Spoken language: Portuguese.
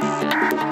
Música